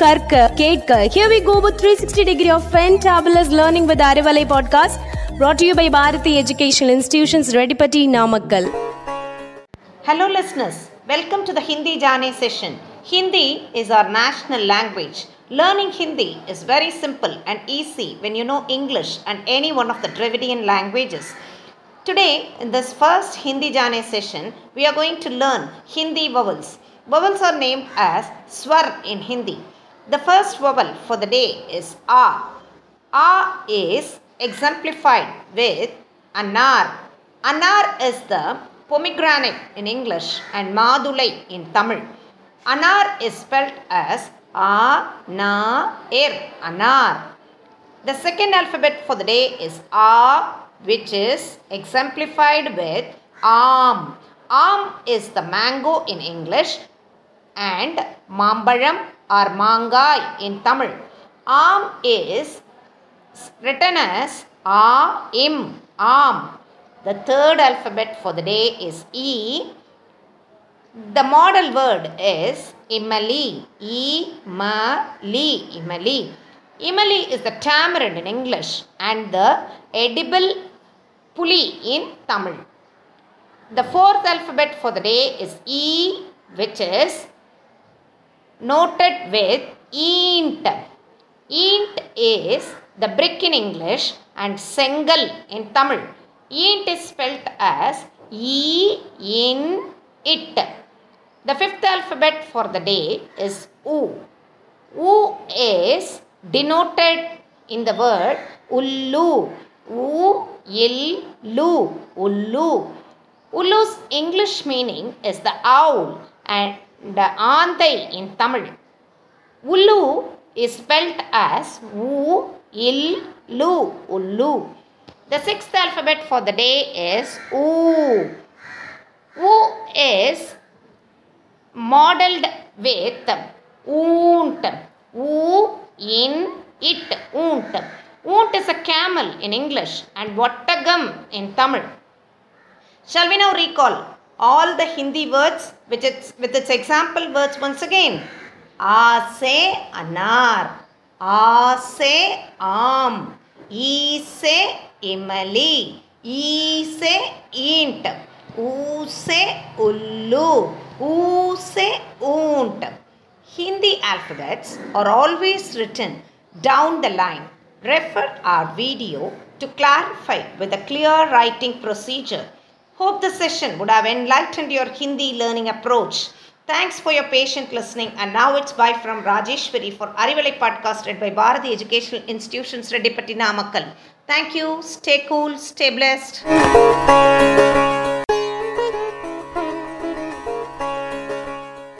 கற்க கேட்க here we go with 360 degree of fantabulous learning with Arivalai podcast brought to you by Bharathi educational institutions Reddipatti Namakkal Hello, listeners. Welcome to the Hindi Jane session. Hindi is our national language. Learning Hindi is very simple and easy when you know English and any one of the Dravidian languages. Today, in this first Hindi Jane session, we are going to learn Hindi vowels. Vowels are named as Swar in Hindi. The first vowel for the day is A. A is exemplified with anar. Anar is the pomegranate in English and madulai in Tamil. Anar is spelled as A, Na, Ir, Anar. The second alphabet for the day is A, which is exemplified with Am. Am is the mango in English and Mambaram or Mangai in Tamil. Am is written as A, Im, Am. The third alphabet for the day is E. The model word is Imali. E, ma, li, Imali. Imali is the tamarind in English and the edible puli in Tamil. The fourth alphabet for the day is E, which is noted with int. Int is the brick in English and sengal in Tamil. Int is spelt as E in it. The fifth alphabet for the day is U. U is denoted in the word Ullu. U, il, lu, Ullu. Ullu's English meaning is the owl and the andai in Tamil. Ullu is spelt as U, il, lu. The sixth alphabet for the day is U. U is modeled with oont. U in it, oont. Oont is a camel in English and Vattagam in Tamil. Shall we now recall all the Hindi words it's, with its example words once again? A se anar, A se am, E se imali, E se int, U se ullu, U se oont. Hindi alphabets are always written down the line. Refer our video to clarify with a clear writing procedure. Hope the session would have enlightened your Hindi learning approach. Thanks for your patient listening. And now it's bye from Rajeshwari for Arivalai podcast read by Bharati Educational Institutions, Redipati Namakkal. Thank you. Stay cool. Stay blessed.